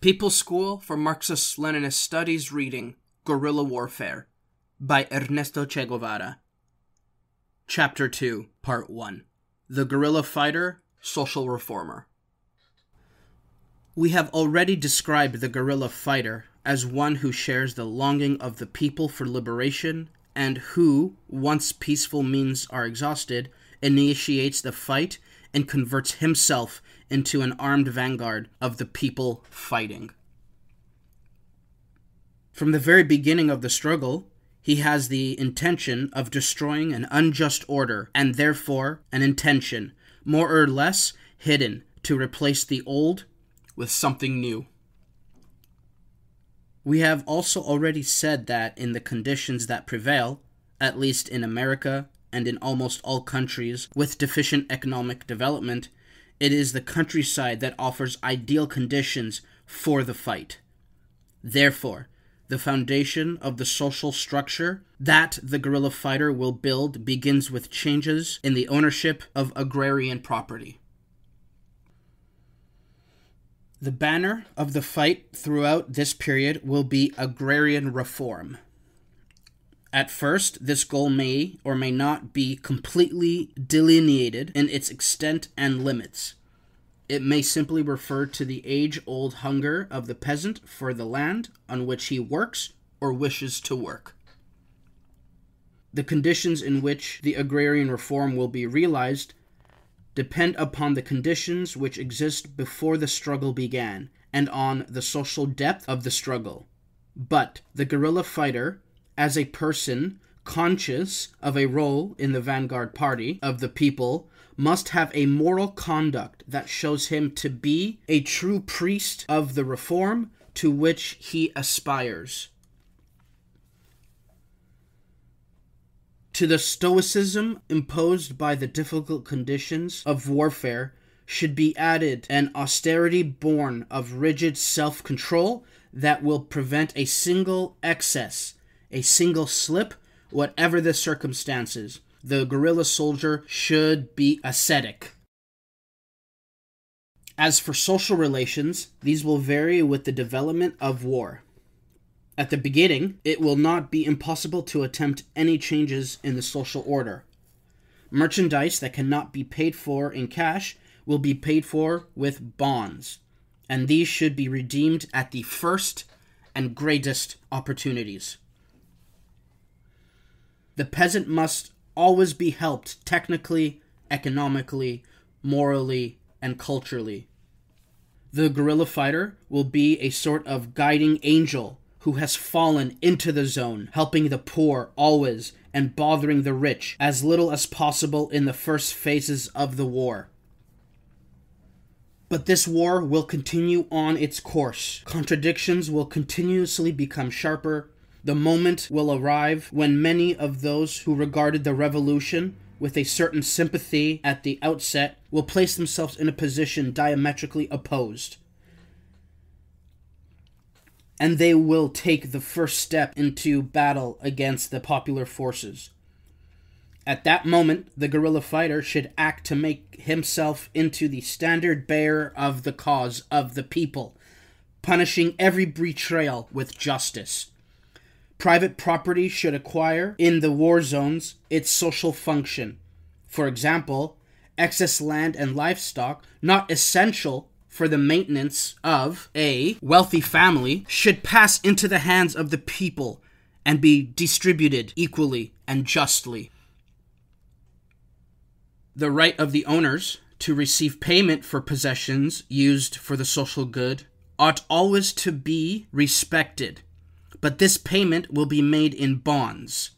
People School for Marxist Leninist Studies reading Guerrilla Warfare by Ernesto Che Guevara. Chapter 2, Part 1 The Guerrilla Fighter, Social Reformer. We have already described the guerrilla fighter as one who shares the longing of the people for liberation and who, once peaceful means are exhausted, initiates the fight and converts himself into an armed vanguard of the people fighting. From the very beginning of the struggle, he has the intention of destroying an unjust order and therefore an intention, more or less hidden, to replace the old with something new. We have also already said that in the conditions that prevail, at least in America and in almost all countries with deficient economic development, it is the countryside that offers ideal conditions for the fight. Therefore, the foundation of the social structure that the guerrilla fighter will build begins with changes in the ownership of agrarian property. The banner of the fight throughout this period will be agrarian reform. At first, this goal may or may not be completely delineated in its extent and limits. It may simply refer to the age old hunger of the peasant for the land on which he works or wishes to work. The conditions in which the agrarian reform will be realized depend upon the conditions which exist before the struggle began and on the social depth of the struggle. But the guerrilla fighter as a person conscious of a role in the vanguard party of the people must have a moral conduct that shows him to be a true priest of the reform to which he aspires. To the stoicism imposed by the difficult conditions of warfare should be added an austerity born of rigid self control that will prevent a single excess a single slip, whatever the circumstances. The guerrilla soldier should be ascetic. As for social relations, these will vary with the development of war. At the beginning, it will not be impossible to attempt any changes in the social order. Merchandise that cannot be paid for in cash will be paid for with bonds, and these should be redeemed at the first and greatest opportunities. The peasant must always be helped technically, economically, morally, and culturally. The guerrilla fighter will be a sort of guiding angel who has fallen into the zone, helping the poor always and bothering the rich as little as possible in the first phases of the war. But this war will continue on its course. Contradictions will continuously become sharper, the moment will arrive when many of those who regarded the revolution with a certain sympathy at the outset will place themselves in a position diametrically opposed. And they will take the first step into battle against the popular forces. At that moment, the guerrilla fighter should act to make himself into the standard bearer of the cause of the people, punishing every betrayal with justice private property should acquire in the war zones its social function. For example, excess land and livestock, not essential for the maintenance of a wealthy family, should pass into the hands of the people and be distributed equally and justly. The right of the owners to receive payment for possessions used for the social good ought always to be respected but this payment will be made in bonds.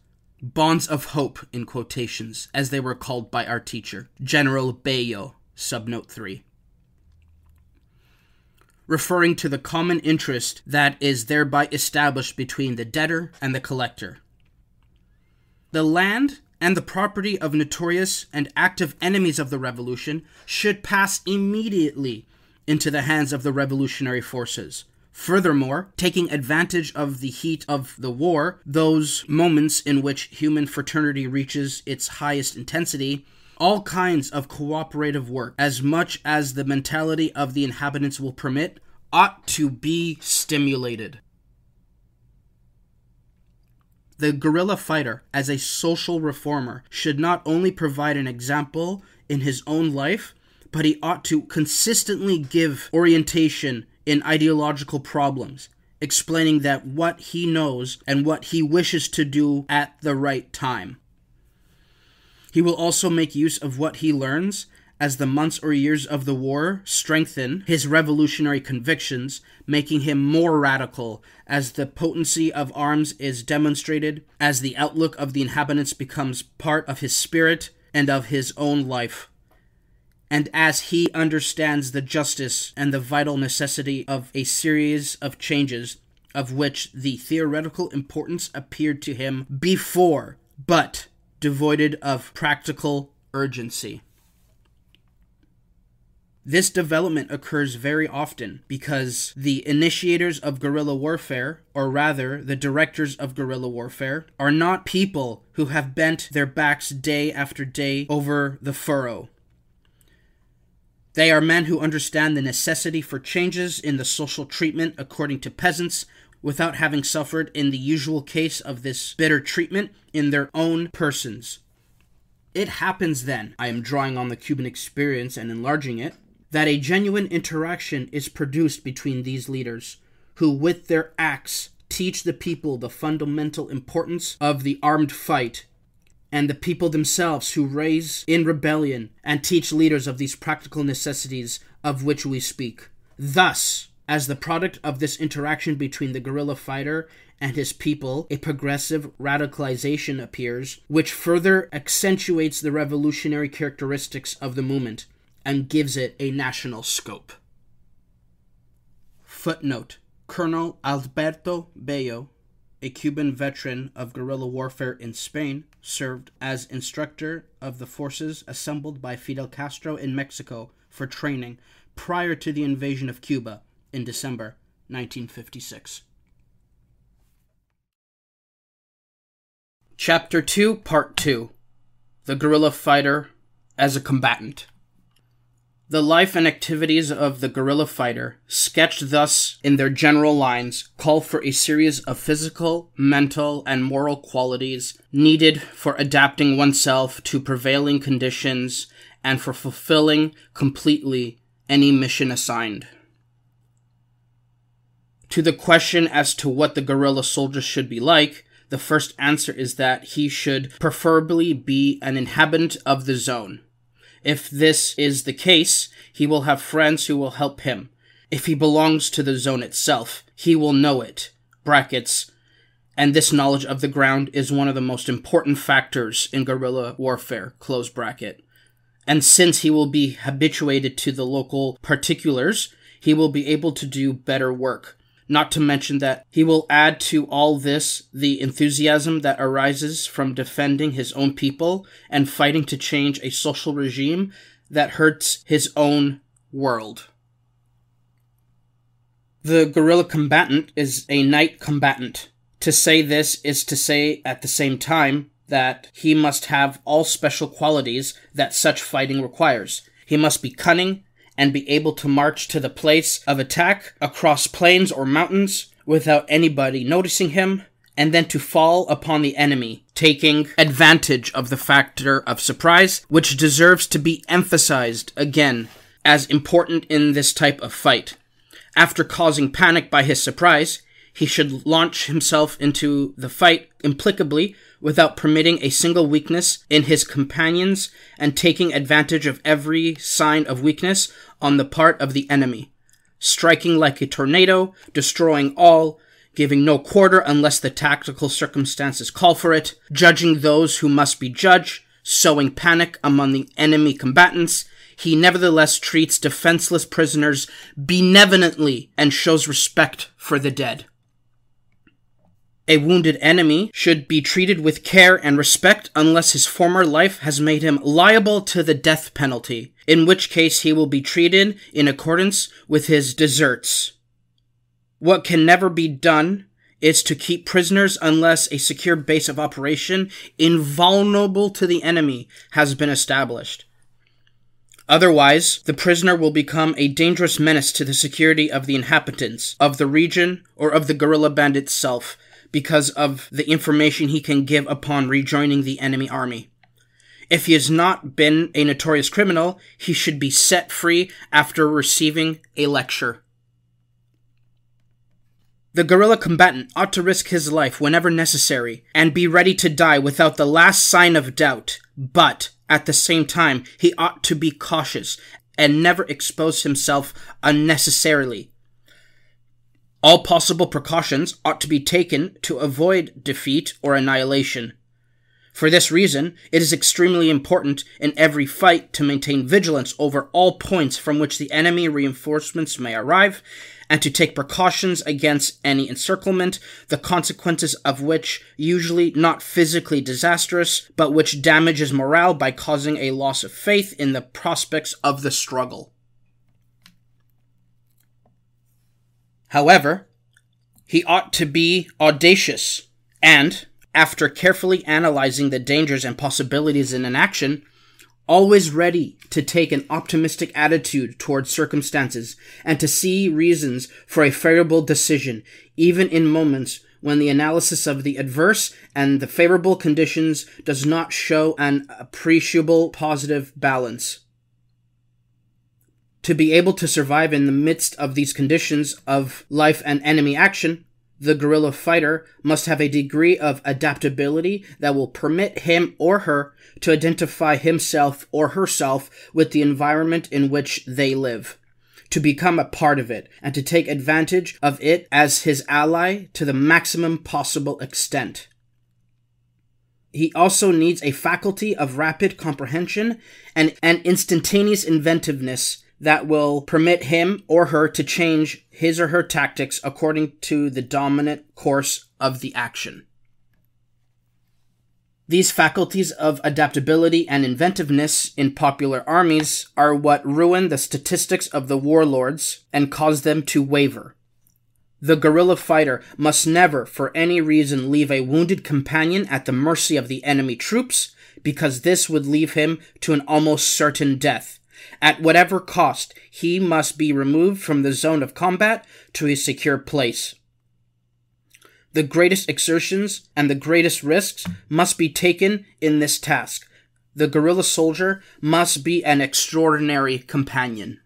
Bonds of hope, in quotations, as they were called by our teacher, General Bayo, subnote 3. Referring to the common interest that is thereby established between the debtor and the collector. The land and the property of notorious and active enemies of the revolution should pass immediately into the hands of the revolutionary forces Furthermore, taking advantage of the heat of the war, those moments in which human fraternity reaches its highest intensity, all kinds of cooperative work, as much as the mentality of the inhabitants will permit, ought to be stimulated. The guerrilla fighter, as a social reformer, should not only provide an example in his own life, but he ought to consistently give orientation in ideological problems, explaining that what he knows and what he wishes to do at the right time. He will also make use of what he learns as the months or years of the war strengthen his revolutionary convictions, making him more radical as the potency of arms is demonstrated, as the outlook of the inhabitants becomes part of his spirit and of his own life. And as he understands the justice and the vital necessity of a series of changes, of which the theoretical importance appeared to him before, but devoid of practical urgency. This development occurs very often because the initiators of guerrilla warfare, or rather the directors of guerrilla warfare, are not people who have bent their backs day after day over the furrow. They are men who understand the necessity for changes in the social treatment according to peasants without having suffered in the usual case of this bitter treatment in their own persons. It happens then, I am drawing on the Cuban experience and enlarging it, that a genuine interaction is produced between these leaders, who, with their acts, teach the people the fundamental importance of the armed fight, and the people themselves who raise in rebellion and teach leaders of these practical necessities of which we speak. Thus, as the product of this interaction between the guerrilla fighter and his people, a progressive radicalization appears, which further accentuates the revolutionary characteristics of the movement and gives it a national scope. Footnote Colonel Alberto Bayo, a Cuban veteran of guerrilla warfare in Spain, served as instructor of the forces assembled by Fidel Castro in Mexico for training prior to the invasion of Cuba in December 1956. Chapter 2, Part 2 The Guerrilla Fighter as a Combatant. The life and activities of the guerrilla fighter, sketched thus in their general lines, call for a series of physical, mental, and moral qualities needed for adapting oneself to prevailing conditions and for fulfilling completely any mission assigned. To the question as to what the guerrilla soldier should be like, the first answer is that he should preferably be an inhabitant of the zone if this is the case, he will have friends who will help him. If he belongs to the zone itself, he will know it. Brackets. And this knowledge of the ground is one of the most important factors in guerrilla warfare. Close bracket. And since he will be habituated to the local particulars, he will be able to do better work. Not to mention that he will add to all this the enthusiasm that arises from defending his own people and fighting to change a social regime that hurts his own world. The guerrilla combatant is a night combatant. To say this is to say at the same time that he must have all special qualities that such fighting requires. He must be cunning, and be able to march to the place of attack across plains or mountains without anybody noticing him, and then to fall upon the enemy, taking advantage of the factor of surprise, which deserves to be emphasized again as important in this type of fight. After causing panic by his surprise, he should launch himself into the fight implicably without permitting a single weakness in his companions and taking advantage of every sign of weakness on the part of the enemy, striking like a tornado, destroying all, giving no quarter unless the tactical circumstances call for it, judging those who must be judged, sowing panic among the enemy combatants. He nevertheless treats defenseless prisoners benevolently and shows respect for the dead. A wounded enemy should be treated with care and respect unless his former life has made him liable to the death penalty, in which case he will be treated in accordance with his deserts. What can never be done is to keep prisoners unless a secure base of operation invulnerable to the enemy has been established. Otherwise, the prisoner will become a dangerous menace to the security of the inhabitants of the region or of the guerrilla band itself because of the information he can give upon rejoining the enemy army. If he has not been a notorious criminal, he should be set free after receiving a lecture. The guerrilla combatant ought to risk his life whenever necessary and be ready to die without the last sign of doubt, but at the same time, he ought to be cautious and never expose himself unnecessarily. All possible precautions ought to be taken to avoid defeat or annihilation. For this reason, it is extremely important in every fight to maintain vigilance over all points from which the enemy reinforcements may arrive and to take precautions against any encirclement, the consequences of which usually not physically disastrous, but which damages morale by causing a loss of faith in the prospects of the struggle. However, he ought to be audacious and, after carefully analyzing the dangers and possibilities in an action, always ready to take an optimistic attitude towards circumstances and to see reasons for a favorable decision, even in moments when the analysis of the adverse and the favorable conditions does not show an appreciable positive balance. To be able to survive in the midst of these conditions of life and enemy action, the guerrilla fighter must have a degree of adaptability that will permit him or her to identify himself or herself with the environment in which they live, to become a part of it, and to take advantage of it as his ally to the maximum possible extent. He also needs a faculty of rapid comprehension and an instantaneous inventiveness that will permit him or her to change his or her tactics according to the dominant course of the action. These faculties of adaptability and inventiveness in popular armies are what ruin the statistics of the warlords and cause them to waver. The guerrilla fighter must never, for any reason, leave a wounded companion at the mercy of the enemy troops, because this would leave him to an almost certain death, at whatever cost, he must be removed from the zone of combat to a secure place. The greatest exertions and the greatest risks must be taken in this task. The guerrilla soldier must be an extraordinary companion.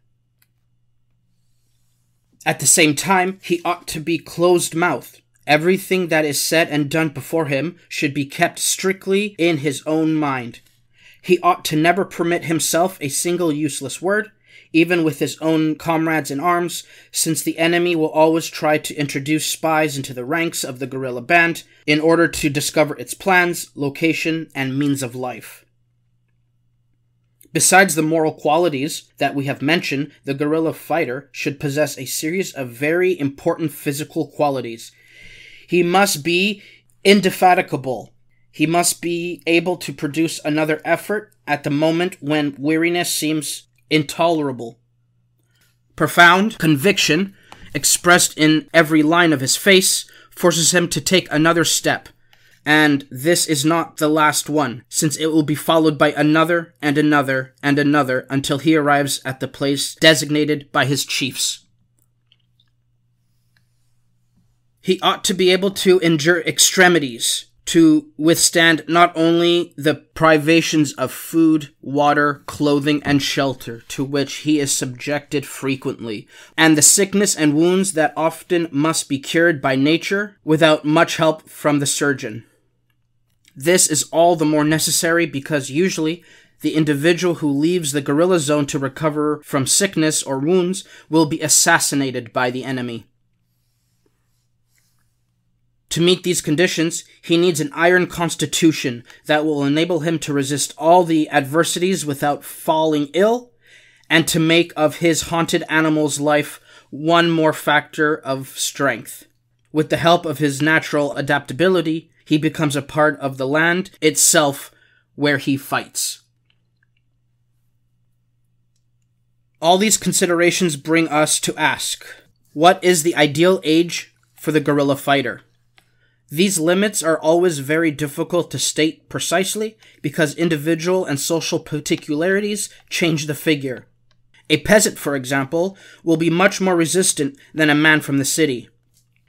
At the same time, he ought to be closed mouthed. Everything that is said and done before him should be kept strictly in his own mind. He ought to never permit himself a single useless word, even with his own comrades in arms, since the enemy will always try to introduce spies into the ranks of the guerrilla band in order to discover its plans, location, and means of life. Besides the moral qualities that we have mentioned, the guerrilla fighter should possess a series of very important physical qualities. He must be indefatigable, he must be able to produce another effort at the moment when weariness seems intolerable. Profound conviction, expressed in every line of his face, forces him to take another step. And this is not the last one, since it will be followed by another and another and another until he arrives at the place designated by his chiefs. He ought to be able to endure extremities, to withstand not only the privations of food, water, clothing, and shelter to which he is subjected frequently, and the sickness and wounds that often must be cured by nature without much help from the surgeon. This is all the more necessary because usually the individual who leaves the guerrilla zone to recover from sickness or wounds will be assassinated by the enemy. To meet these conditions, he needs an iron constitution that will enable him to resist all the adversities without falling ill, and to make of his haunted animal's life one more factor of strength. With the help of his natural adaptability, he becomes a part of the land itself where he fights. All these considerations bring us to ask what is the ideal age for the guerrilla fighter? These limits are always very difficult to state precisely because individual and social particularities change the figure. A peasant, for example, will be much more resistant than a man from the city.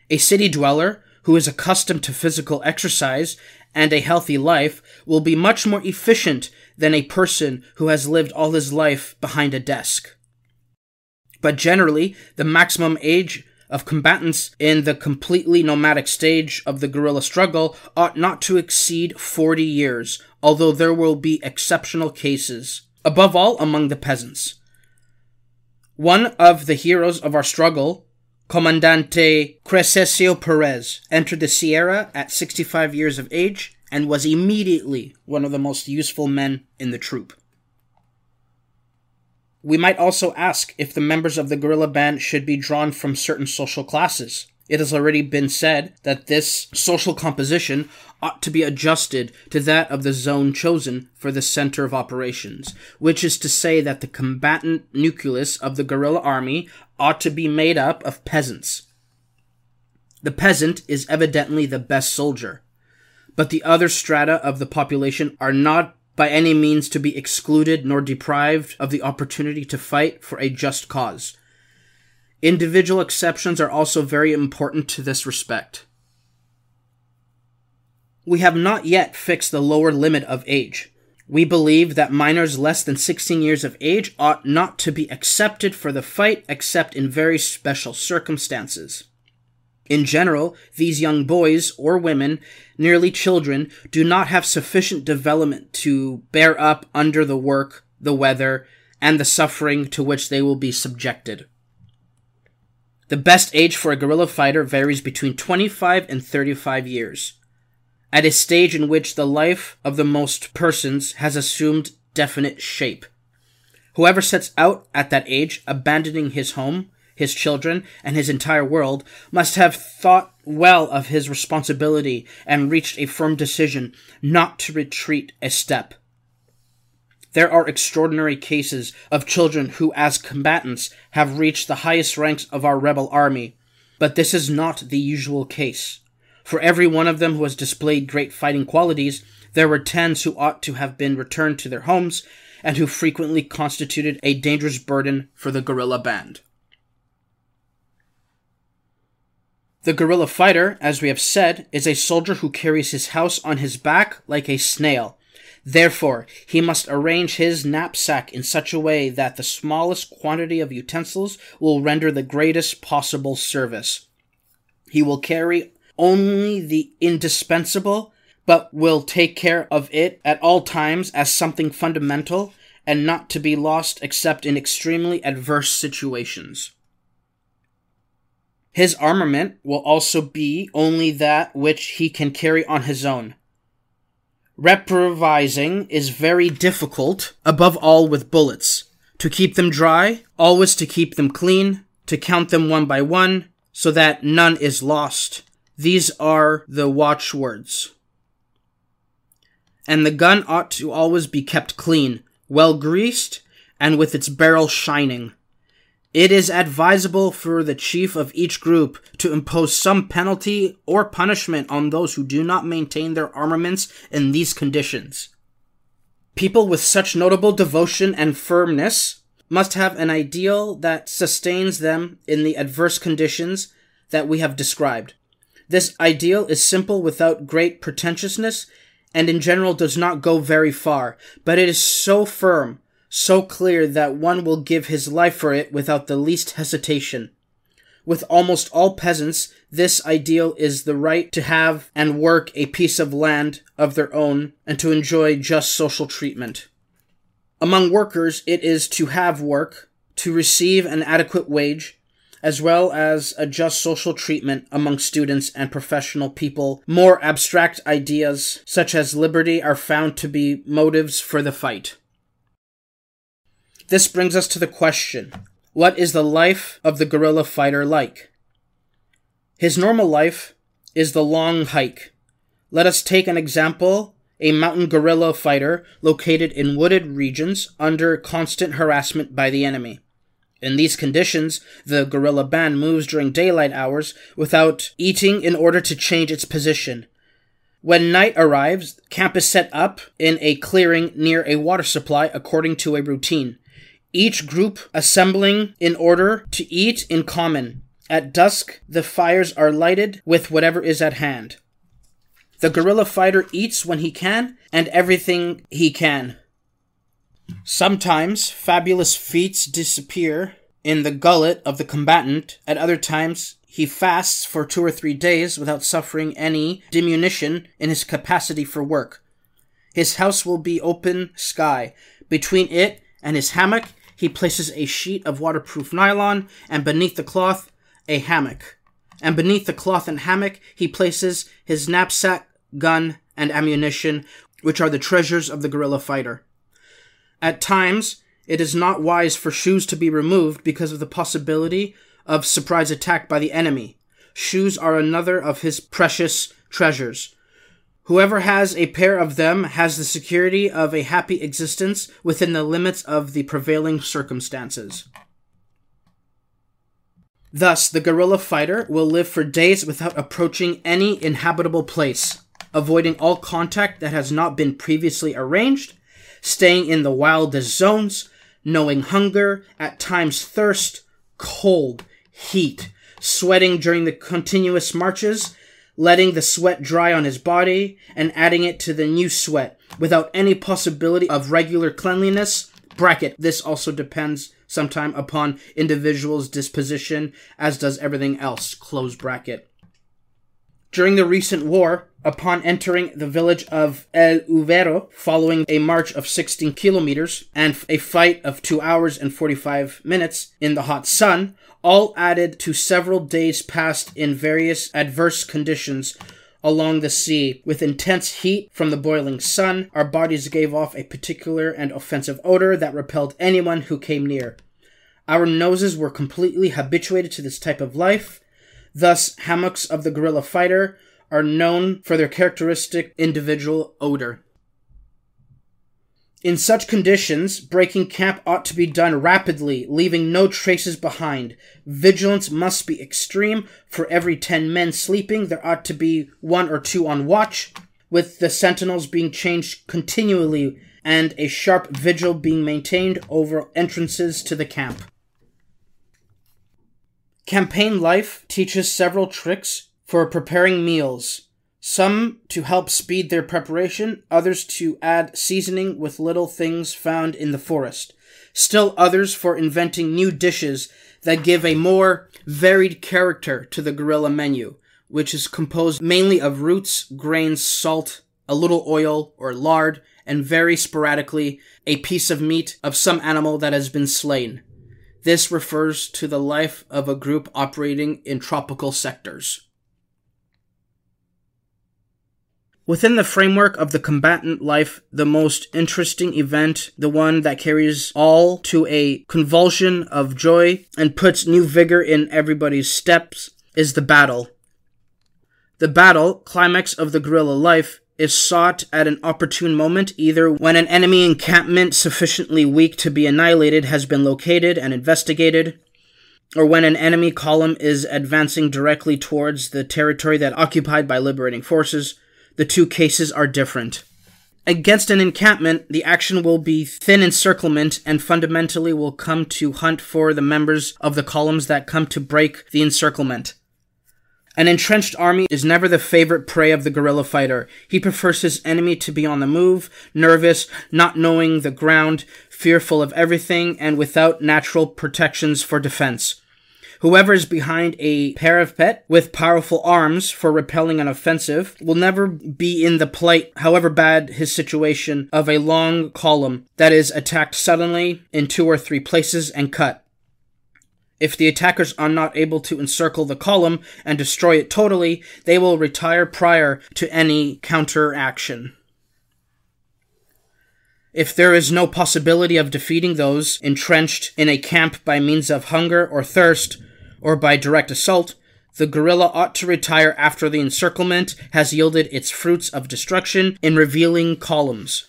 A city dweller, who is accustomed to physical exercise and a healthy life, will be much more efficient than a person who has lived all his life behind a desk. But generally, the maximum age of combatants in the completely nomadic stage of the guerrilla struggle ought not to exceed 40 years, although there will be exceptional cases, above all among the peasants. One of the heroes of our struggle, Comandante Crescencio Perez, entered the Sierra at 65 years of age and was immediately one of the most useful men in the troop. We might also ask if the members of the guerrilla band should be drawn from certain social classes. It has already been said that this social composition ought to be adjusted to that of the zone chosen for the center of operations, which is to say that the combatant nucleus of the guerrilla army ought to be made up of peasants. The peasant is evidently the best soldier, but the other strata of the population are not by any means to be excluded nor deprived of the opportunity to fight for a just cause. Individual exceptions are also very important to this respect. We have not yet fixed the lower limit of age. We believe that minors less than 16 years of age ought not to be accepted for the fight except in very special circumstances. In general, these young boys or women, nearly children, do not have sufficient development to bear up under the work, the weather, and the suffering to which they will be subjected. The best age for a guerrilla fighter varies between 25 and 35 years, at a stage in which the life of the most persons has assumed definite shape. Whoever sets out at that age, abandoning his home, his children, and his entire world, must have thought well of his responsibility and reached a firm decision not to retreat a step. There are extraordinary cases of children who, as combatants, have reached the highest ranks of our rebel army, but this is not the usual case. For every one of them who has displayed great fighting qualities, there were tens who ought to have been returned to their homes and who frequently constituted a dangerous burden for the guerrilla band. The guerrilla fighter, as we have said, is a soldier who carries his house on his back like a snail. Therefore, he must arrange his knapsack in such a way that the smallest quantity of utensils will render the greatest possible service. He will carry only the indispensable, but will take care of it at all times as something fundamental and not to be lost except in extremely adverse situations. His armament will also be only that which he can carry on his own. Reprovising is very difficult, above all with bullets. To keep them dry, always to keep them clean, to count them one by one, so that none is lost. These are the watchwords. And the gun ought to always be kept clean, well greased, and with its barrel shining. It is advisable for the chief of each group to impose some penalty or punishment on those who do not maintain their armaments in these conditions. People with such notable devotion and firmness must have an ideal that sustains them in the adverse conditions that we have described. This ideal is simple without great pretentiousness and in general does not go very far, but it is so firm so clear that one will give his life for it without the least hesitation. With almost all peasants, this ideal is the right to have and work a piece of land of their own and to enjoy just social treatment. Among workers, it is to have work, to receive an adequate wage, as well as a just social treatment among students and professional people. More abstract ideas, such as liberty, are found to be motives for the fight. This brings us to the question what is the life of the guerrilla fighter like? His normal life is the long hike. Let us take an example a mountain guerrilla fighter located in wooded regions under constant harassment by the enemy. In these conditions, the guerrilla band moves during daylight hours without eating in order to change its position. When night arrives, camp is set up in a clearing near a water supply according to a routine. Each group assembling in order to eat in common. At dusk, the fires are lighted with whatever is at hand. The guerrilla fighter eats when he can and everything he can. Sometimes fabulous feats disappear in the gullet of the combatant, at other times he fasts for two or three days without suffering any diminution in his capacity for work. His house will be open sky. Between it and his hammock, he places a sheet of waterproof nylon, and beneath the cloth, a hammock. And beneath the cloth and hammock, he places his knapsack, gun, and ammunition, which are the treasures of the guerrilla fighter. At times, it is not wise for shoes to be removed because of the possibility of surprise attack by the enemy. Shoes are another of his precious treasures. Whoever has a pair of them has the security of a happy existence within the limits of the prevailing circumstances. Thus, the guerrilla fighter will live for days without approaching any inhabitable place, avoiding all contact that has not been previously arranged, staying in the wildest zones, knowing hunger, at times thirst, cold, heat, sweating during the continuous marches, letting the sweat dry on his body, and adding it to the new sweat, without any possibility of regular cleanliness. Bracket, this also depends sometime upon individual's disposition, as does everything else. Close bracket. During the recent war, upon entering the village of El Uvero, following a march of 16 kilometers and a fight of 2 hours and 45 minutes in the hot sun, all added to several days passed in various adverse conditions along the sea. With intense heat from the boiling sun, our bodies gave off a particular and offensive odor that repelled anyone who came near. Our noses were completely habituated to this type of life. Thus, hammocks of the guerrilla fighter are known for their characteristic individual odor. In such conditions, breaking camp ought to be done rapidly, leaving no traces behind. Vigilance must be extreme. For every ten men sleeping, there ought to be one or two on watch, with the sentinels being changed continually and a sharp vigil being maintained over entrances to the camp. Campaign life teaches several tricks for preparing meals some to help speed their preparation, others to add seasoning with little things found in the forest, still others for inventing new dishes that give a more varied character to the guerrilla menu, which is composed mainly of roots, grains, salt, a little oil or lard, and very sporadically a piece of meat of some animal that has been slain. This refers to the life of a group operating in tropical sectors. Within the framework of the combatant life, the most interesting event, the one that carries all to a convulsion of joy and puts new vigor in everybody's steps, is the battle. The battle, climax of the guerrilla life, is sought at an opportune moment, either when an enemy encampment sufficiently weak to be annihilated has been located and investigated, or when an enemy column is advancing directly towards the territory that occupied by liberating forces the two cases are different. Against an encampment, the action will be thin encirclement and fundamentally will come to hunt for the members of the columns that come to break the encirclement. An entrenched army is never the favorite prey of the guerrilla fighter. He prefers his enemy to be on the move, nervous, not knowing the ground, fearful of everything, and without natural protections for defense. Whoever is behind a parapet with powerful arms for repelling an offensive will never be in the plight, however bad his situation, of a long column that is attacked suddenly in two or three places and cut. If the attackers are not able to encircle the column and destroy it totally, they will retire prior to any counteraction. If there is no possibility of defeating those entrenched in a camp by means of hunger or thirst, or by direct assault, the guerrilla ought to retire after the encirclement has yielded its fruits of destruction in revealing columns.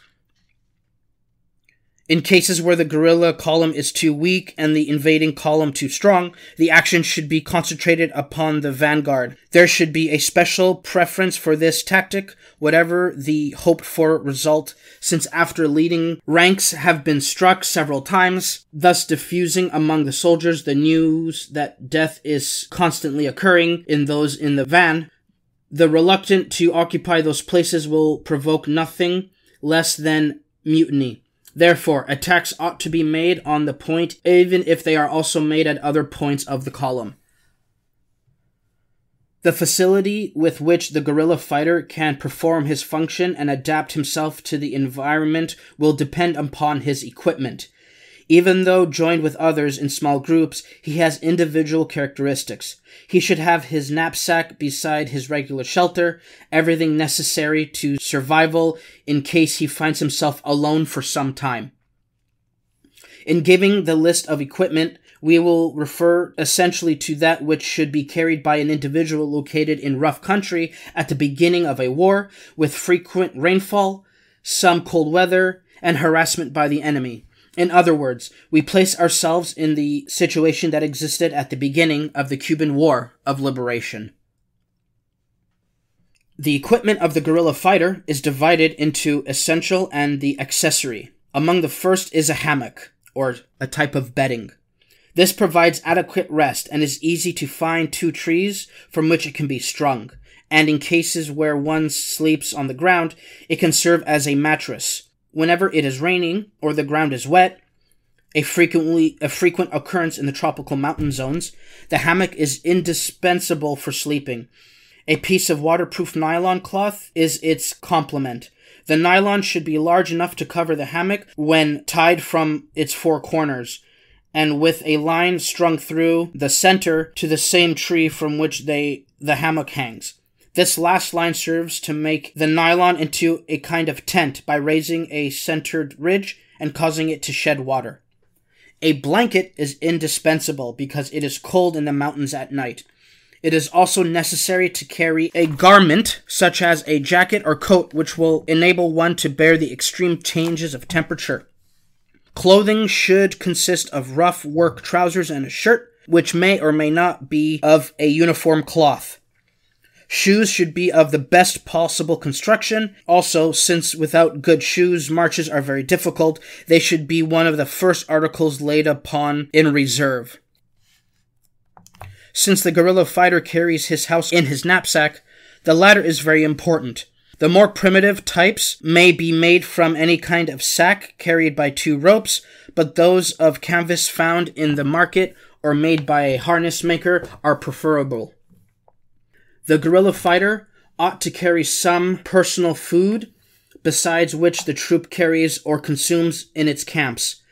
In cases where the guerrilla column is too weak and the invading column too strong, the action should be concentrated upon the vanguard. There should be a special preference for this tactic, whatever the hoped for result, since after leading ranks have been struck several times, thus diffusing among the soldiers the news that death is constantly occurring in those in the van, the reluctant to occupy those places will provoke nothing less than mutiny. Therefore, attacks ought to be made on the point, even if they are also made at other points of the column. The facility with which the guerrilla fighter can perform his function and adapt himself to the environment will depend upon his equipment. Even though joined with others in small groups, he has individual characteristics. He should have his knapsack beside his regular shelter, everything necessary to survival in case he finds himself alone for some time. In giving the list of equipment, we will refer essentially to that which should be carried by an individual located in rough country at the beginning of a war, with frequent rainfall, some cold weather, and harassment by the enemy. In other words, we place ourselves in the situation that existed at the beginning of the Cuban War of Liberation. The equipment of the guerrilla fighter is divided into essential and the accessory. Among the first is a hammock, or a type of bedding. This provides adequate rest and is easy to find two trees from which it can be strung, and in cases where one sleeps on the ground, it can serve as a mattress, whenever it is raining or the ground is wet, a frequently a frequent occurrence in the tropical mountain zones, the hammock is indispensable for sleeping. A piece of waterproof nylon cloth is its complement. The nylon should be large enough to cover the hammock when tied from its four corners, and with a line strung through the center to the same tree from which they the hammock hangs. This last line serves to make the nylon into a kind of tent by raising a centered ridge and causing it to shed water. A blanket is indispensable because it is cold in the mountains at night. It is also necessary to carry a garment, such as a jacket or coat, which will enable one to bear the extreme changes of temperature. Clothing should consist of rough work trousers and a shirt, which may or may not be of a uniform cloth. Shoes should be of the best possible construction. Also, since without good shoes, marches are very difficult, they should be one of the first articles laid upon in reserve. Since the guerrilla fighter carries his house in his knapsack, the latter is very important. The more primitive types may be made from any kind of sack carried by two ropes, but those of canvas found in the market or made by a harness maker are preferable. The guerrilla fighter ought to carry some personal food, besides which the troop carries or consumes in its camps.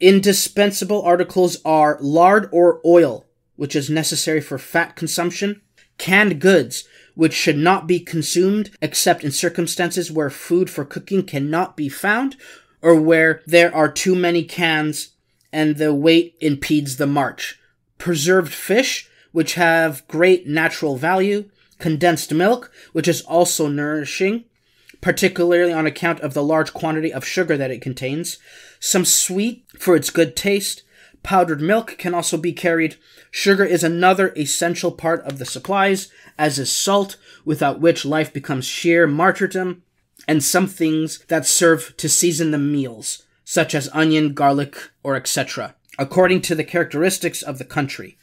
Indispensable articles are lard or oil, which is necessary for fat consumption, canned goods, which should not be consumed except in circumstances where food for cooking cannot be found, or where there are too many cans and the weight impedes the march. Preserved fish, which have great natural value, condensed milk, which is also nourishing, particularly on account of the large quantity of sugar that it contains, some sweet for its good taste. Powdered milk can also be carried. Sugar is another essential part of the supplies, as is salt, without which life becomes sheer martyrdom, and some things that serve to season the meals, such as onion, garlic, or etc., according to the characteristics of the country.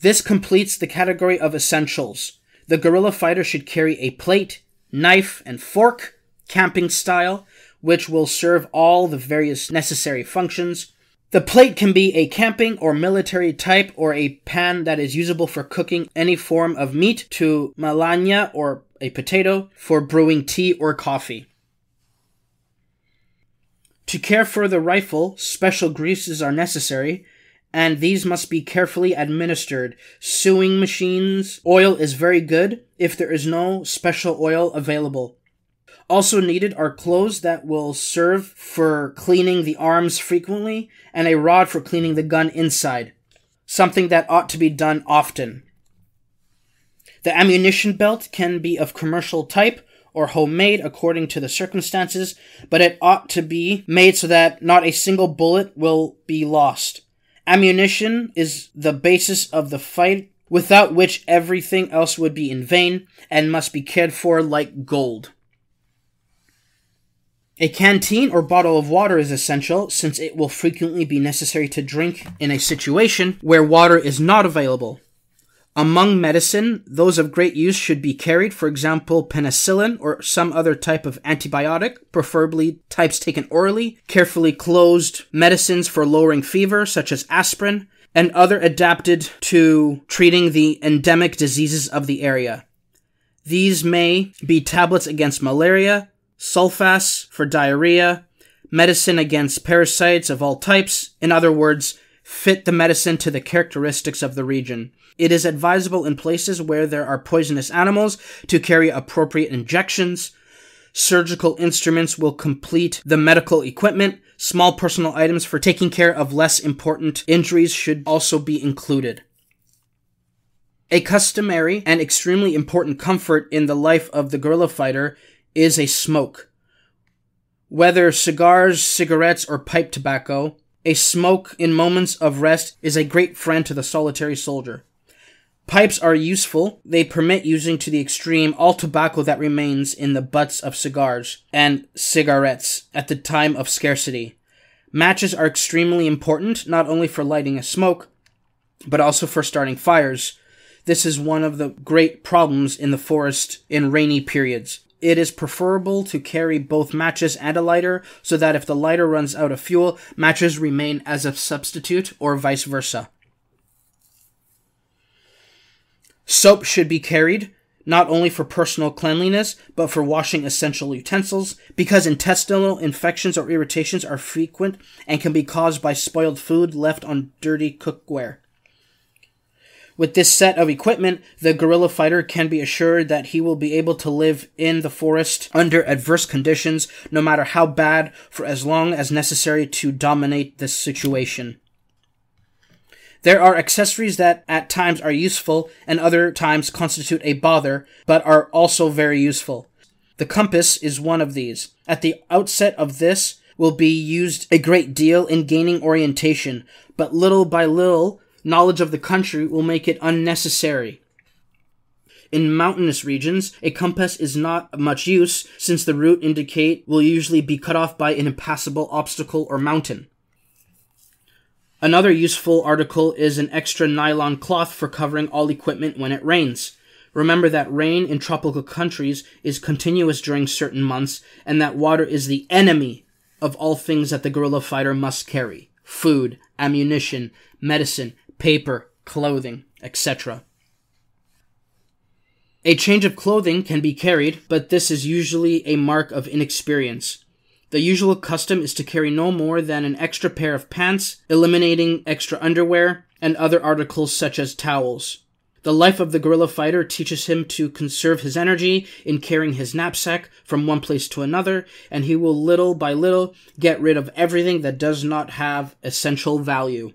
This completes the category of essentials. The guerrilla fighter should carry a plate, knife, and fork, camping style, which will serve all the various necessary functions. The plate can be a camping or military type or a pan that is usable for cooking any form of meat to malanga or a potato for brewing tea or coffee. To care for the rifle, special greases are necessary, and these must be carefully administered. Sewing machines, oil is very good if there is no special oil available. Also needed are clothes that will serve for cleaning the arms frequently and a rod for cleaning the gun inside, something that ought to be done often. The ammunition belt can be of commercial type or homemade according to the circumstances, but it ought to be made so that not a single bullet will be lost. Ammunition is the basis of the fight, without which everything else would be in vain and must be cared for like gold. A canteen or bottle of water is essential since it will frequently be necessary to drink in a situation where water is not available. Among medicine, those of great use should be carried, for example, penicillin or some other type of antibiotic, preferably types taken orally, carefully closed medicines for lowering fever, such as aspirin, and other adapted to treating the endemic diseases of the area. These may be tablets against malaria, sulfas for diarrhea, medicine against parasites of all types, in other words, fit the medicine to the characteristics of the region. It is advisable in places where there are poisonous animals to carry appropriate injections. Surgical instruments will complete the medical equipment. Small personal items for taking care of less important injuries should also be included. A customary and extremely important comfort in the life of the guerrilla fighter is a smoke. Whether cigars, cigarettes, or pipe tobacco, a smoke in moments of rest is a great friend to the solitary soldier. Pipes are useful. They permit using to the extreme all tobacco that remains in the butts of cigars and cigarettes at the time of scarcity. Matches are extremely important, not only for lighting a smoke, but also for starting fires. This is one of the great problems in the forest in rainy periods. It is preferable to carry both matches and a lighter so that if the lighter runs out of fuel, matches remain as a substitute or vice versa. Soap should be carried, not only for personal cleanliness, but for washing essential utensils, because intestinal infections or irritations are frequent and can be caused by spoiled food left on dirty cookware. With this set of equipment, the guerrilla fighter can be assured that he will be able to live in the forest under adverse conditions, no matter how bad, for as long as necessary to dominate the situation. There are accessories that at times are useful and other times constitute a bother, but are also very useful. The compass is one of these. At the outset of this will be used a great deal in gaining orientation, but little by little, knowledge of the country will make it unnecessary. In mountainous regions, a compass is not much use since the route indicate will usually be cut off by an impassable obstacle or mountain. Another useful article is an extra nylon cloth for covering all equipment when it rains. Remember that rain in tropical countries is continuous during certain months, and that water is the enemy of all things that the guerrilla fighter must carry food, ammunition, medicine, paper, clothing, etc. A change of clothing can be carried, but this is usually a mark of inexperience. The usual custom is to carry no more than an extra pair of pants, eliminating extra underwear, and other articles such as towels. The life of the guerrilla fighter teaches him to conserve his energy in carrying his knapsack from one place to another, and he will little by little get rid of everything that does not have essential value.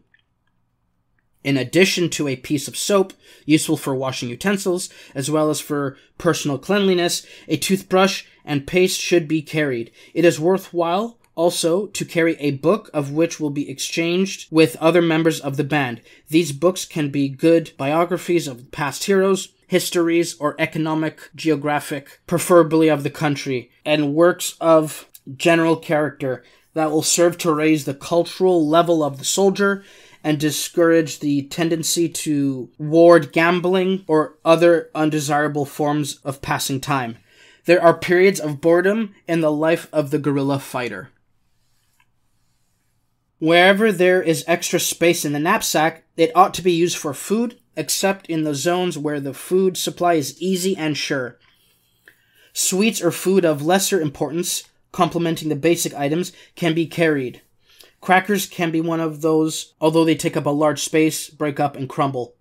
In addition to a piece of soap, useful for washing utensils, as well as for personal cleanliness, a toothbrush and paste should be carried. It is worthwhile also to carry a book of which will be exchanged with other members of the band. These books can be good biographies of past heroes, histories, or economic, geographic, preferably of the country, and works of general character that will serve to raise the cultural level of the soldier and discourage the tendency to ward gambling or other undesirable forms of passing time. There are periods of boredom in the life of the guerrilla fighter. Wherever there is extra space in the knapsack, it ought to be used for food, except in the zones where the food supply is easy and sure. Sweets or food of lesser importance, complementing the basic items, can be carried. Crackers can be one of those, although they take up a large space, break up, and crumble.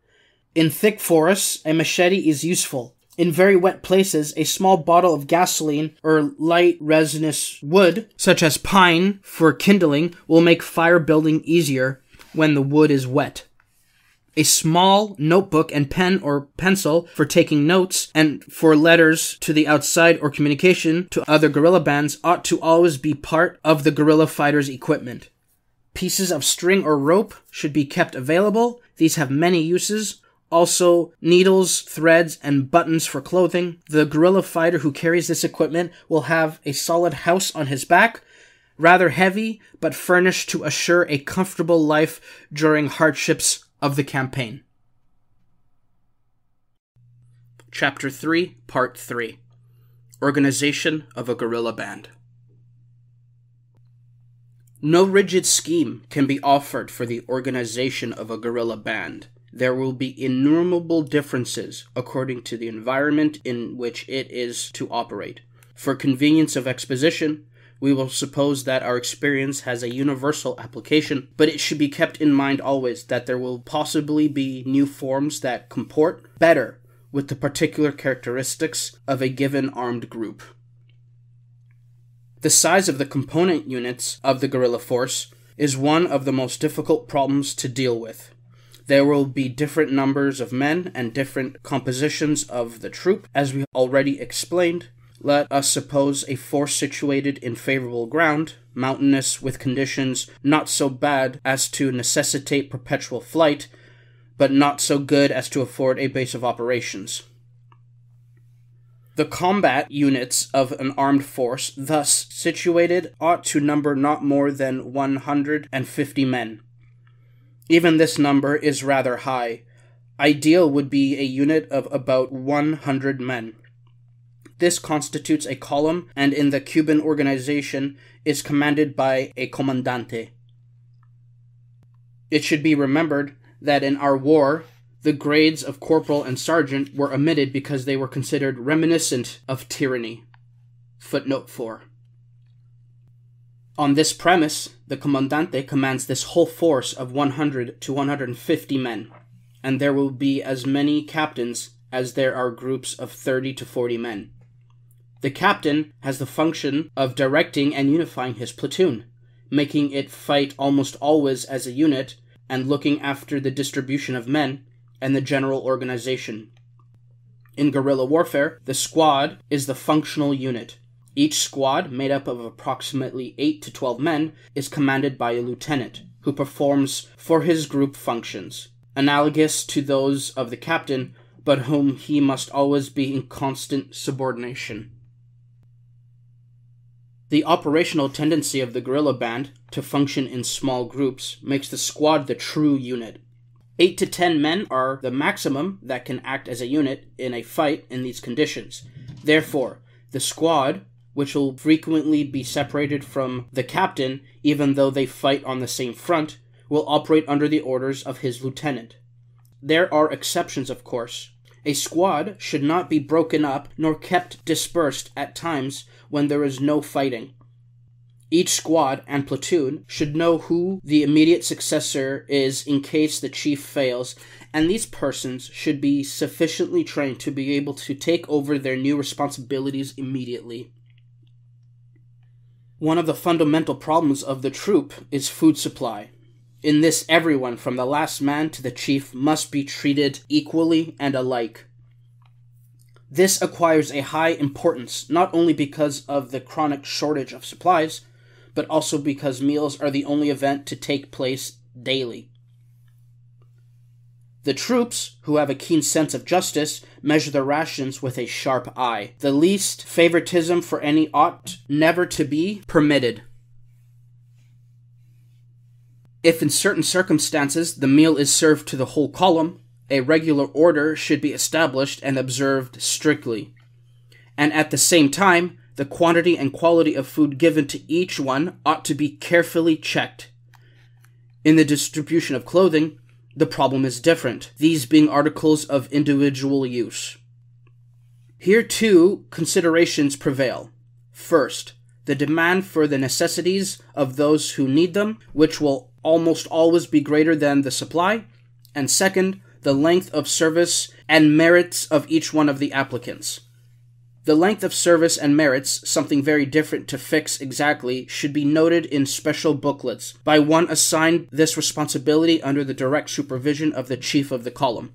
In thick forests, a machete is useful. In very wet places, a small bottle of gasoline or light resinous wood, such as pine for kindling, will make fire building easier when the wood is wet. a small notebook and pen or pencil for taking notes and for letters to the outside or communication to other guerrilla bands ought to always be part of the guerrilla fighter's equipment. Pieces of string or rope should be kept available. These have many uses. Also, needles, threads, and buttons for clothing. The guerrilla fighter who carries this equipment will have a solid house on his back, rather heavy, but furnished to assure a comfortable life during hardships of the campaign. Chapter 3, Part 3 Organization of a Guerrilla Band. No rigid scheme can be offered for the organization of a guerrilla band. There will be innumerable differences according to the environment in which it is to operate. For convenience of exposition, we will suppose that our experience has a universal application, but it should be kept in mind always that there will possibly be new forms that comport better with the particular characteristics of a given armed group. The size of the component units of the guerrilla force is one of the most difficult problems to deal with. There will be different numbers of men and different compositions of the troop, as we already explained, let us suppose a force situated in favorable ground, mountainous with conditions not so bad as to necessitate perpetual flight, but not so good as to afford a base of operations. The combat units of an armed force, thus situated, ought to number not more than 150 men. Even this number is rather high. Ideal would be a unit of about 100 men. This constitutes a column and in the Cuban organization is commanded by a comandante. It should be remembered that in our war, the grades of corporal and sergeant were omitted because they were considered reminiscent of tyranny. Footnote 4. On this premise, the comandante commands this whole force of 100 to 150 men, and there will be as many captains as there are groups of 30 to 40 men. The captain has the function of directing and unifying his platoon, making it fight almost always as a unit and looking after the distribution of men and the general organization. In guerrilla warfare, the squad is the functional unit. Each squad, made up of approximately 8 to 12 men, is commanded by a lieutenant, who performs for his group functions, analogous to those of the captain, but whom he must always be in constant subordination. The operational tendency of the guerrilla band to function in small groups makes the squad the true unit. Eight to ten men are the maximum that can act as a unit in a fight in these conditions. Therefore, the squad, which will frequently be separated from the captain even though they fight on the same front, will operate under the orders of his lieutenant. There are exceptions, of course. A squad should not be broken up nor kept dispersed at times when there is no fighting. Each squad and platoon should know who the immediate successor is in case the chief fails, and these persons should be sufficiently trained to be able to take over their new responsibilities immediately. One of the fundamental problems of the troop is food supply. In this, everyone, from the last man to the chief, must be treated equally and alike. This acquires a high importance not only because of the chronic shortage of supplies, but also because meals are the only event to take place daily. The troops, who have a keen sense of justice, measure their rations with a sharp eye. The least favoritism for any ought never to be permitted. If in certain circumstances the meal is served to the whole column, a regular order should be established and observed strictly. And at the same time, the quantity and quality of food given to each one ought to be carefully checked. In the distribution of clothing, the problem is different, these being articles of individual use. Here, too, considerations prevail. First, the demand for the necessities of those who need them, which will almost always be greater than the supply, and second, the length of service and merits of each one of the applicants. The length of service and merits, something very different to fix exactly, should be noted in special booklets by one assigned this responsibility under the direct supervision of the chief of the column.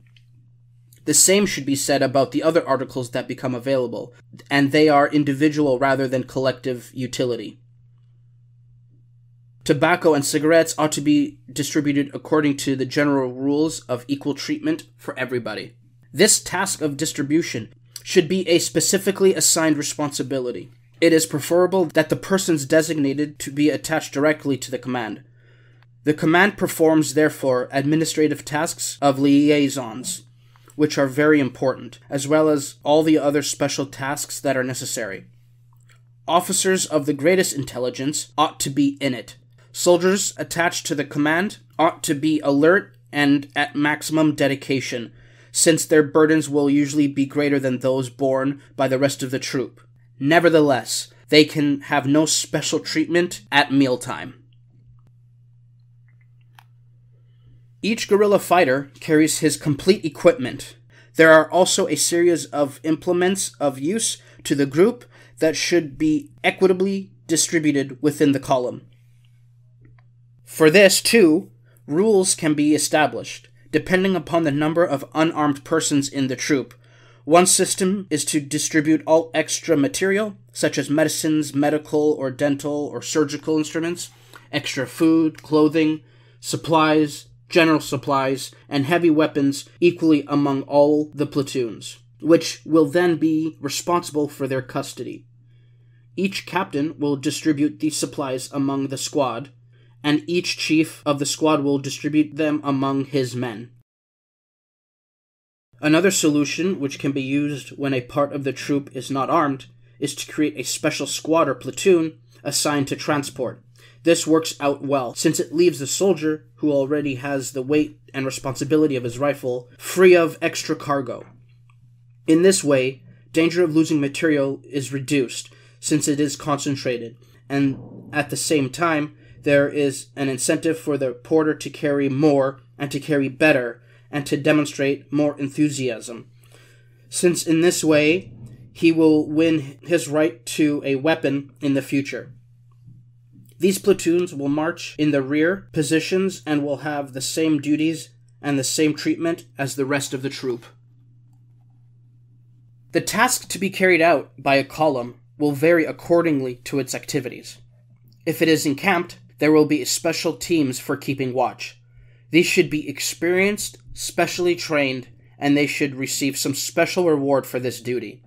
The same should be said about the other articles that become available, and they are individual rather than collective utility. Tobacco and cigarettes ought to be distributed according to the general rules of equal treatment for everybody. This task of distribution should be a specifically assigned responsibility. It is preferable that the persons designated to be attached directly to the command. The command performs, therefore, administrative tasks of liaisons, which are very important, as well as all the other special tasks that are necessary. Officers of the greatest intelligence ought to be in it. Soldiers attached to the command ought to be alert and at maximum dedication since their burdens will usually be greater than those borne by the rest of the troop. Nevertheless, they can have no special treatment at mealtime. Each guerrilla fighter carries his complete equipment. There are also a series of implements of use to the group that should be equitably distributed within the column. For this, too, rules can be established depending upon the number of unarmed persons in the troop. One system is to distribute all extra material, such as medicines, medical or dental or surgical instruments, extra food, clothing, supplies, general supplies, and heavy weapons equally among all the platoons, which will then be responsible for their custody. Each captain will distribute these supplies among the squad, and each chief of the squad will distribute them among his men. Another solution, which can be used when a part of the troop is not armed, is to create a special squad or platoon assigned to transport. This works out well, since it leaves the soldier, who already has the weight and responsibility of his rifle, free of extra cargo. In this way, danger of losing material is reduced, since it is concentrated, and at the same time, there is an incentive for the porter to carry more and to carry better and to demonstrate more enthusiasm. Since in this way he will win his right to a weapon in the future. These platoons will march in the rear positions and will have the same duties and the same treatment as the rest of the troop. The task to be carried out by a column will vary accordingly to its activities. If it is encamped, there will be special teams for keeping watch. These should be experienced, specially trained, and they should receive some special reward for this duty.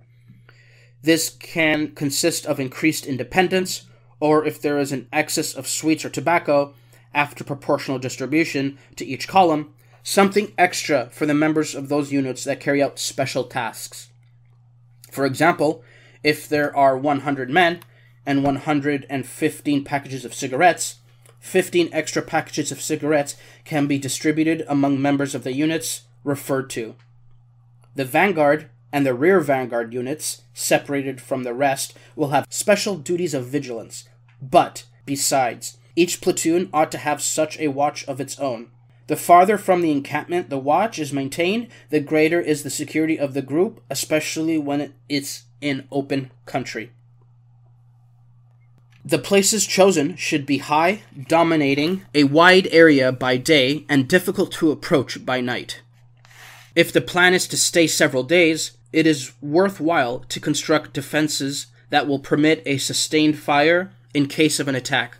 This can consist of increased independence, or if there is an excess of sweets or tobacco, after proportional distribution to each column, something extra for the members of those units that carry out special tasks. For example, if there are 100 men and 115 packages of cigarettes, 15 extra packages of cigarettes can be distributed among members of the units referred to. The vanguard and the rear vanguard units, separated from the rest, will have special duties of vigilance. But, besides, each platoon ought to have such a watch of its own. The farther from the encampment the watch is maintained, the greater is the security of the group, especially when it's in open country. The places chosen should be high, dominating a wide area by day and difficult to approach by night. If the plan is to stay several days, it is worthwhile to construct defenses that will permit a sustained fire in case of an attack.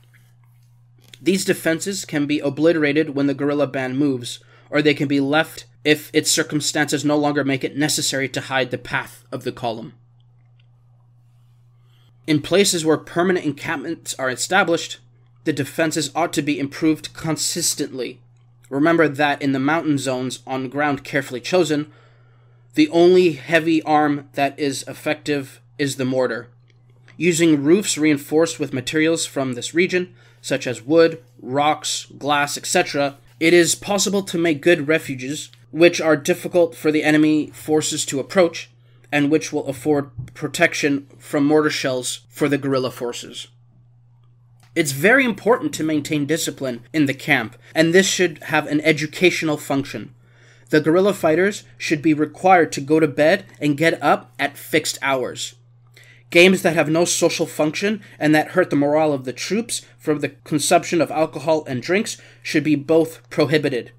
These defenses can be obliterated when the guerrilla band moves, or they can be left if its circumstances no longer make it necessary to hide the path of the column. In places where permanent encampments are established, the defenses ought to be improved consistently. Remember that in the mountain zones on ground carefully chosen, the only heavy arm that is effective is the mortar. Using roofs reinforced with materials from this region, such as wood, rocks, glass, etc., it is possible to make good refuges, which are difficult for the enemy forces to approach, and which will afford protection from mortar shells for the guerrilla forces. It's very important to maintain discipline in the camp, and this should have an educational function. The guerrilla fighters should be required to go to bed and get up at fixed hours. Games that have no social function and that hurt the morale of the troops from the consumption of alcohol and drinks should be both prohibited.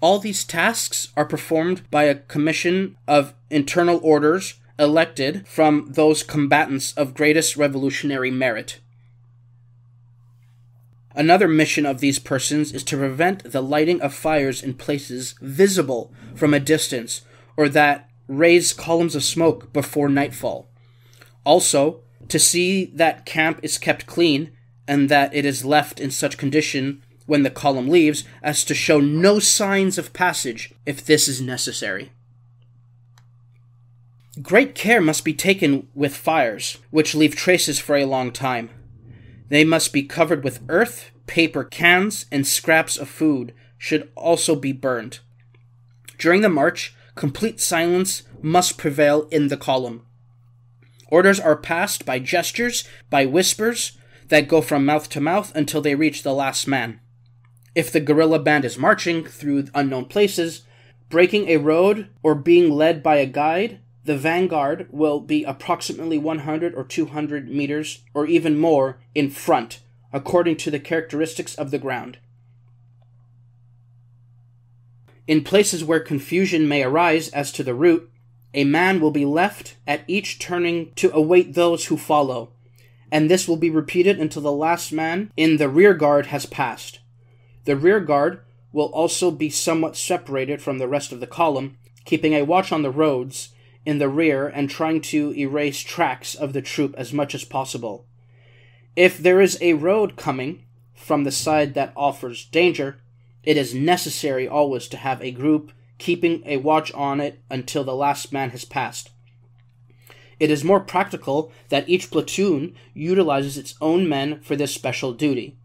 All these tasks are performed by a commission of internal orders elected from those combatants of greatest revolutionary merit. Another mission of these persons is to prevent the lighting of fires in places visible from a distance or that raise columns of smoke before nightfall. Also, to see that camp is kept clean and that it is left in such condition when the column leaves as to show no signs of passage if this is necessary. Great care must be taken with fires, which leave traces for a long time. They must be covered with earth, paper cans, and scraps of food should also be burned. During the march, complete silence must prevail in the column. Orders are passed by gestures, by whispers, that go from mouth to mouth until they reach the last man. If the guerrilla band is marching through unknown places, breaking a road, or being led by a guide, the vanguard will be approximately 100 or 200 meters, or even more, in front, according to the characteristics of the ground. In places where confusion may arise as to the route, a man will be left at each turning to await those who follow, and this will be repeated until the last man in the rear guard has passed. The rear guard will also be somewhat separated from the rest of the column, keeping a watch on the roads in the rear and trying to erase tracks of the troop as much as possible. If there is a road coming from the side that offers danger, it is necessary always to have a group keeping a watch on it until the last man has passed. It is more practical that each platoon utilizes its own men for this special duty,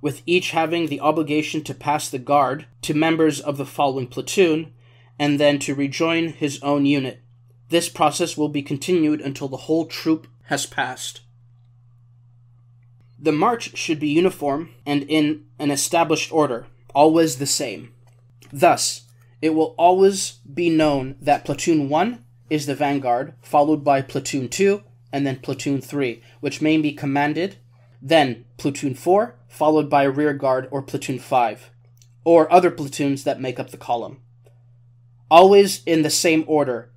with each having the obligation to pass the guard to members of the following platoon and then to rejoin his own unit. This process will be continued until the whole troop has passed. The march should be uniform and in an established order, always the same. Thus, it will always be known that platoon 1 is the vanguard, followed by platoon 2 and then platoon 3, which may be commanded, then platoon 4, followed by a rear guard or platoon 5, or other platoons that make up the column. Always in the same order,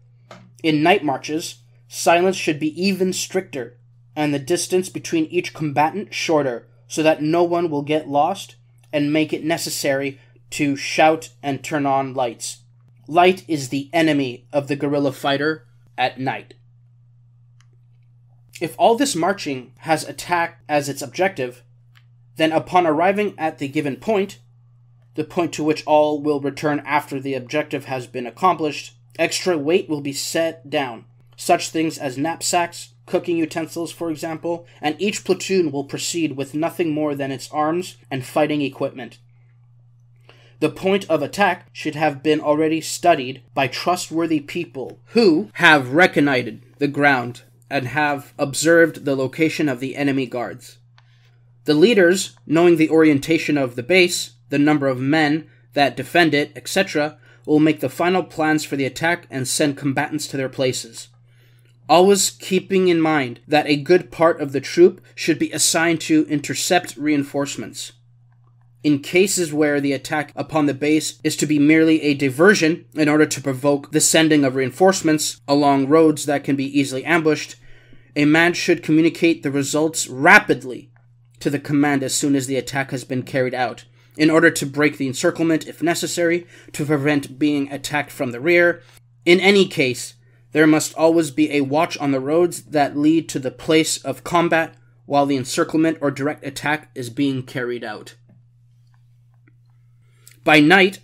in night marches, silence should be even stricter, and the distance between each combatant shorter, so that no one will get lost and make it necessary to shout and turn on lights. Light is the enemy of the guerrilla fighter at night. If all this marching has attack as its objective, then upon arriving at the given point, the point to which all will return after the objective has been accomplished, Extra weight will be set down, such things as knapsacks, cooking utensils, for example, and each platoon will proceed with nothing more than its arms and fighting equipment. The point of attack should have been already studied by trustworthy people who have reconnoitered the ground and have observed the location of the enemy guards. The leaders, knowing the orientation of the base, the number of men that defend it, etc., will make the final plans for the attack and send combatants to their places. Always keeping in mind that a good part of the troop should be assigned to intercept reinforcements. In cases where the attack upon the base is to be merely a diversion in order to provoke the sending of reinforcements along roads that can be easily ambushed, a man should communicate the results rapidly to the command as soon as the attack has been carried out in order to break the encirclement if necessary, to prevent being attacked from the rear. In any case, there must always be a watch on the roads that lead to the place of combat while the encirclement or direct attack is being carried out. By night,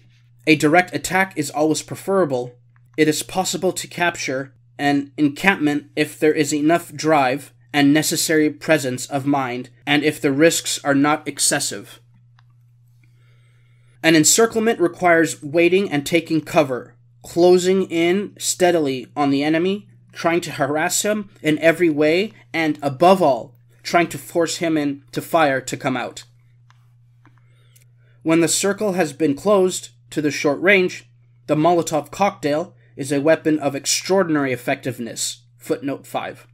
a direct attack is always preferable. It is possible to capture an encampment if there is enough drive and necessary presence of mind, and if the risks are not excessive. An encirclement requires waiting and taking cover, closing in steadily on the enemy, trying to harass him in every way, and above all, trying to force him in to fire to come out. When the circle has been closed to the short range, the Molotov cocktail is a weapon of extraordinary effectiveness. Footnote 5.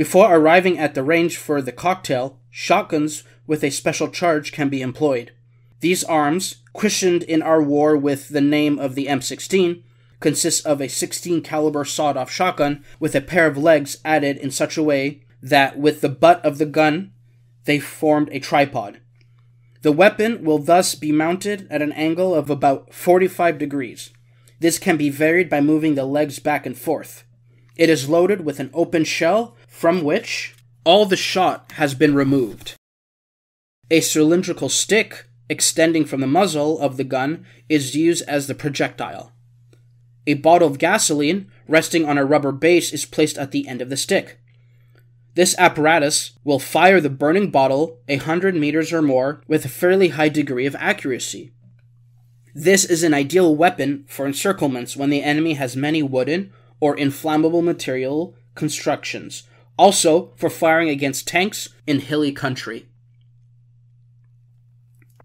Before arriving at the range for the cocktail, shotguns with a special charge can be employed. These arms, christened in our war with the name of the M16, consist of a 16 caliber sawed-off shotgun with a pair of legs added in such a way that with the butt of the gun they formed a tripod. The weapon will thus be mounted at an angle of about 45 degrees. This can be varied by moving the legs back and forth. It is loaded with an open shell from which all the shot has been removed. A cylindrical stick extending from the muzzle of the gun is used as the projectile. A bottle of gasoline resting on a rubber base is placed at the end of the stick. This apparatus will fire the burning bottle a hundred meters or more with a fairly high degree of accuracy. This is an ideal weapon for encirclements when the enemy has many wooden or inflammable material constructions, also for firing against tanks in hilly country.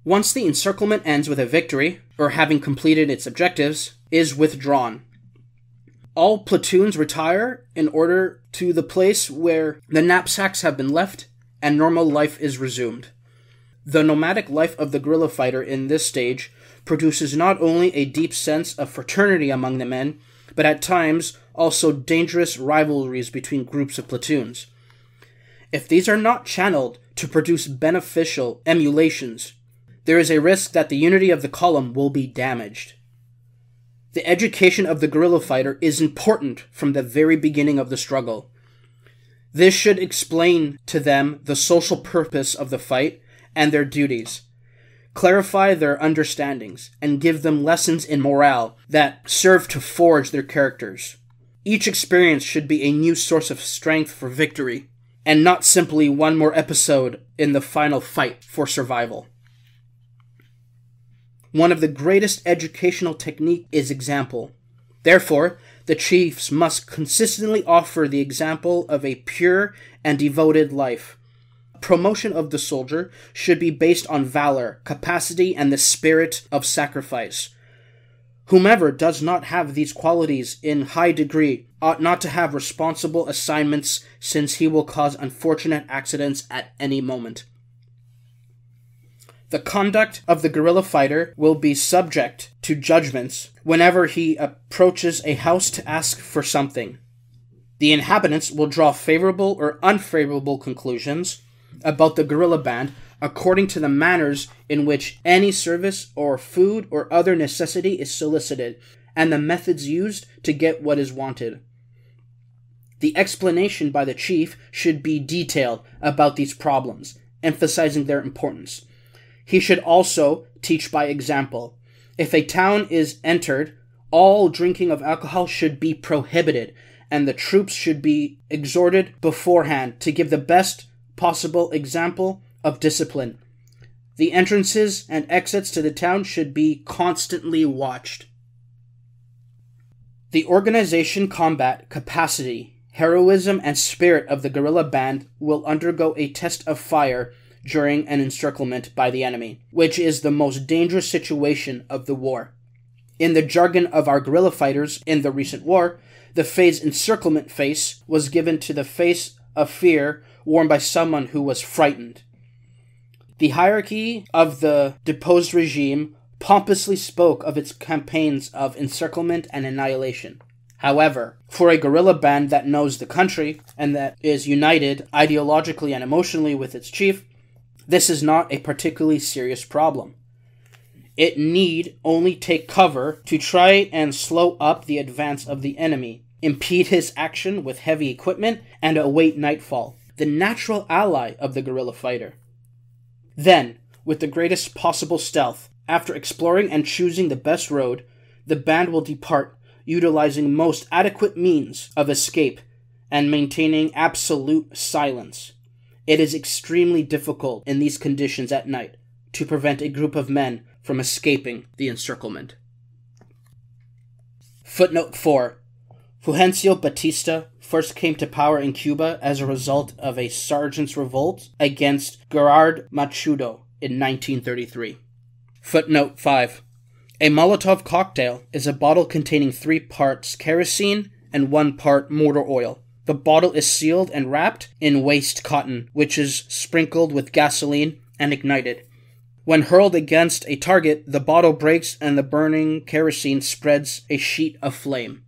Once the encirclement ends with a victory, or having completed its objectives, is withdrawn. All platoons retire in order to the place where the knapsacks have been left and normal life is resumed. The nomadic life of the guerrilla fighter in this stage produces not only a deep sense of fraternity among the men, but at times also dangerous rivalries between groups of platoons. If these are not channeled to produce beneficial emulations, there is a risk that the unity of the column will be damaged. The education of the guerrilla fighter is important from the very beginning of the struggle. This should explain to them the social purpose of the fight and their duties, clarify their understandings, and give them lessons in morale that serve to forge their characters. Each experience should be a new source of strength for victory, and not simply one more episode in the final fight for survival. One of the greatest educational technique is example. Therefore, the chiefs must consistently offer the example of a pure and devoted life. Promotion of the soldier should be based on valor, capacity, and the spirit of sacrifice. Whomever does not have these qualities in high degree ought not to have responsible assignments since he will cause unfortunate accidents at any moment. The conduct of the guerrilla fighter will be subject to judgments whenever he approaches a house to ask for something. The inhabitants will draw favorable or unfavorable conclusions about the guerrilla band according to the manners in which any service or food or other necessity is solicited and the methods used to get what is wanted. The explanation by the chief should be detailed about these problems, emphasizing their importance. He should also teach by example. If a town is entered, all drinking of alcohol should be prohibited, and the troops should be exhorted beforehand to give the best possible example of discipline. The entrances and exits to the town should be constantly watched. The organization, combat, capacity, heroism, and spirit of the guerrilla band will undergo a test of fire during an encirclement by the enemy, which is the most dangerous situation of the war. In the jargon of our guerrilla fighters in the recent war, the phase encirclement face was given to the face of fear worn by someone who was frightened. The hierarchy of the deposed regime pompously spoke of its campaigns of encirclement and annihilation. However, for a guerrilla band that knows the country and that is united ideologically and emotionally with its chief, this is not a particularly serious problem. It need only take cover to try and slow up the advance of the enemy, impede his action with heavy equipment, and await nightfall, the natural ally of the guerrilla fighter. Then, with the greatest possible stealth, after exploring and choosing the best road, the band will depart, utilizing most adequate means of escape and maintaining absolute silence. It is extremely difficult in these conditions at night to prevent a group of men from escaping the encirclement. Footnote 4 Fulgencio Batista first came to power in Cuba as a result of a sergeant's revolt against Gerard Machado in 1933. Footnote 5 A Molotov cocktail is a bottle containing three parts kerosene and one part motor oil. The bottle is sealed and wrapped in waste cotton, which is sprinkled with gasoline and ignited. When hurled against a target, the bottle breaks and the burning kerosene spreads a sheet of flame.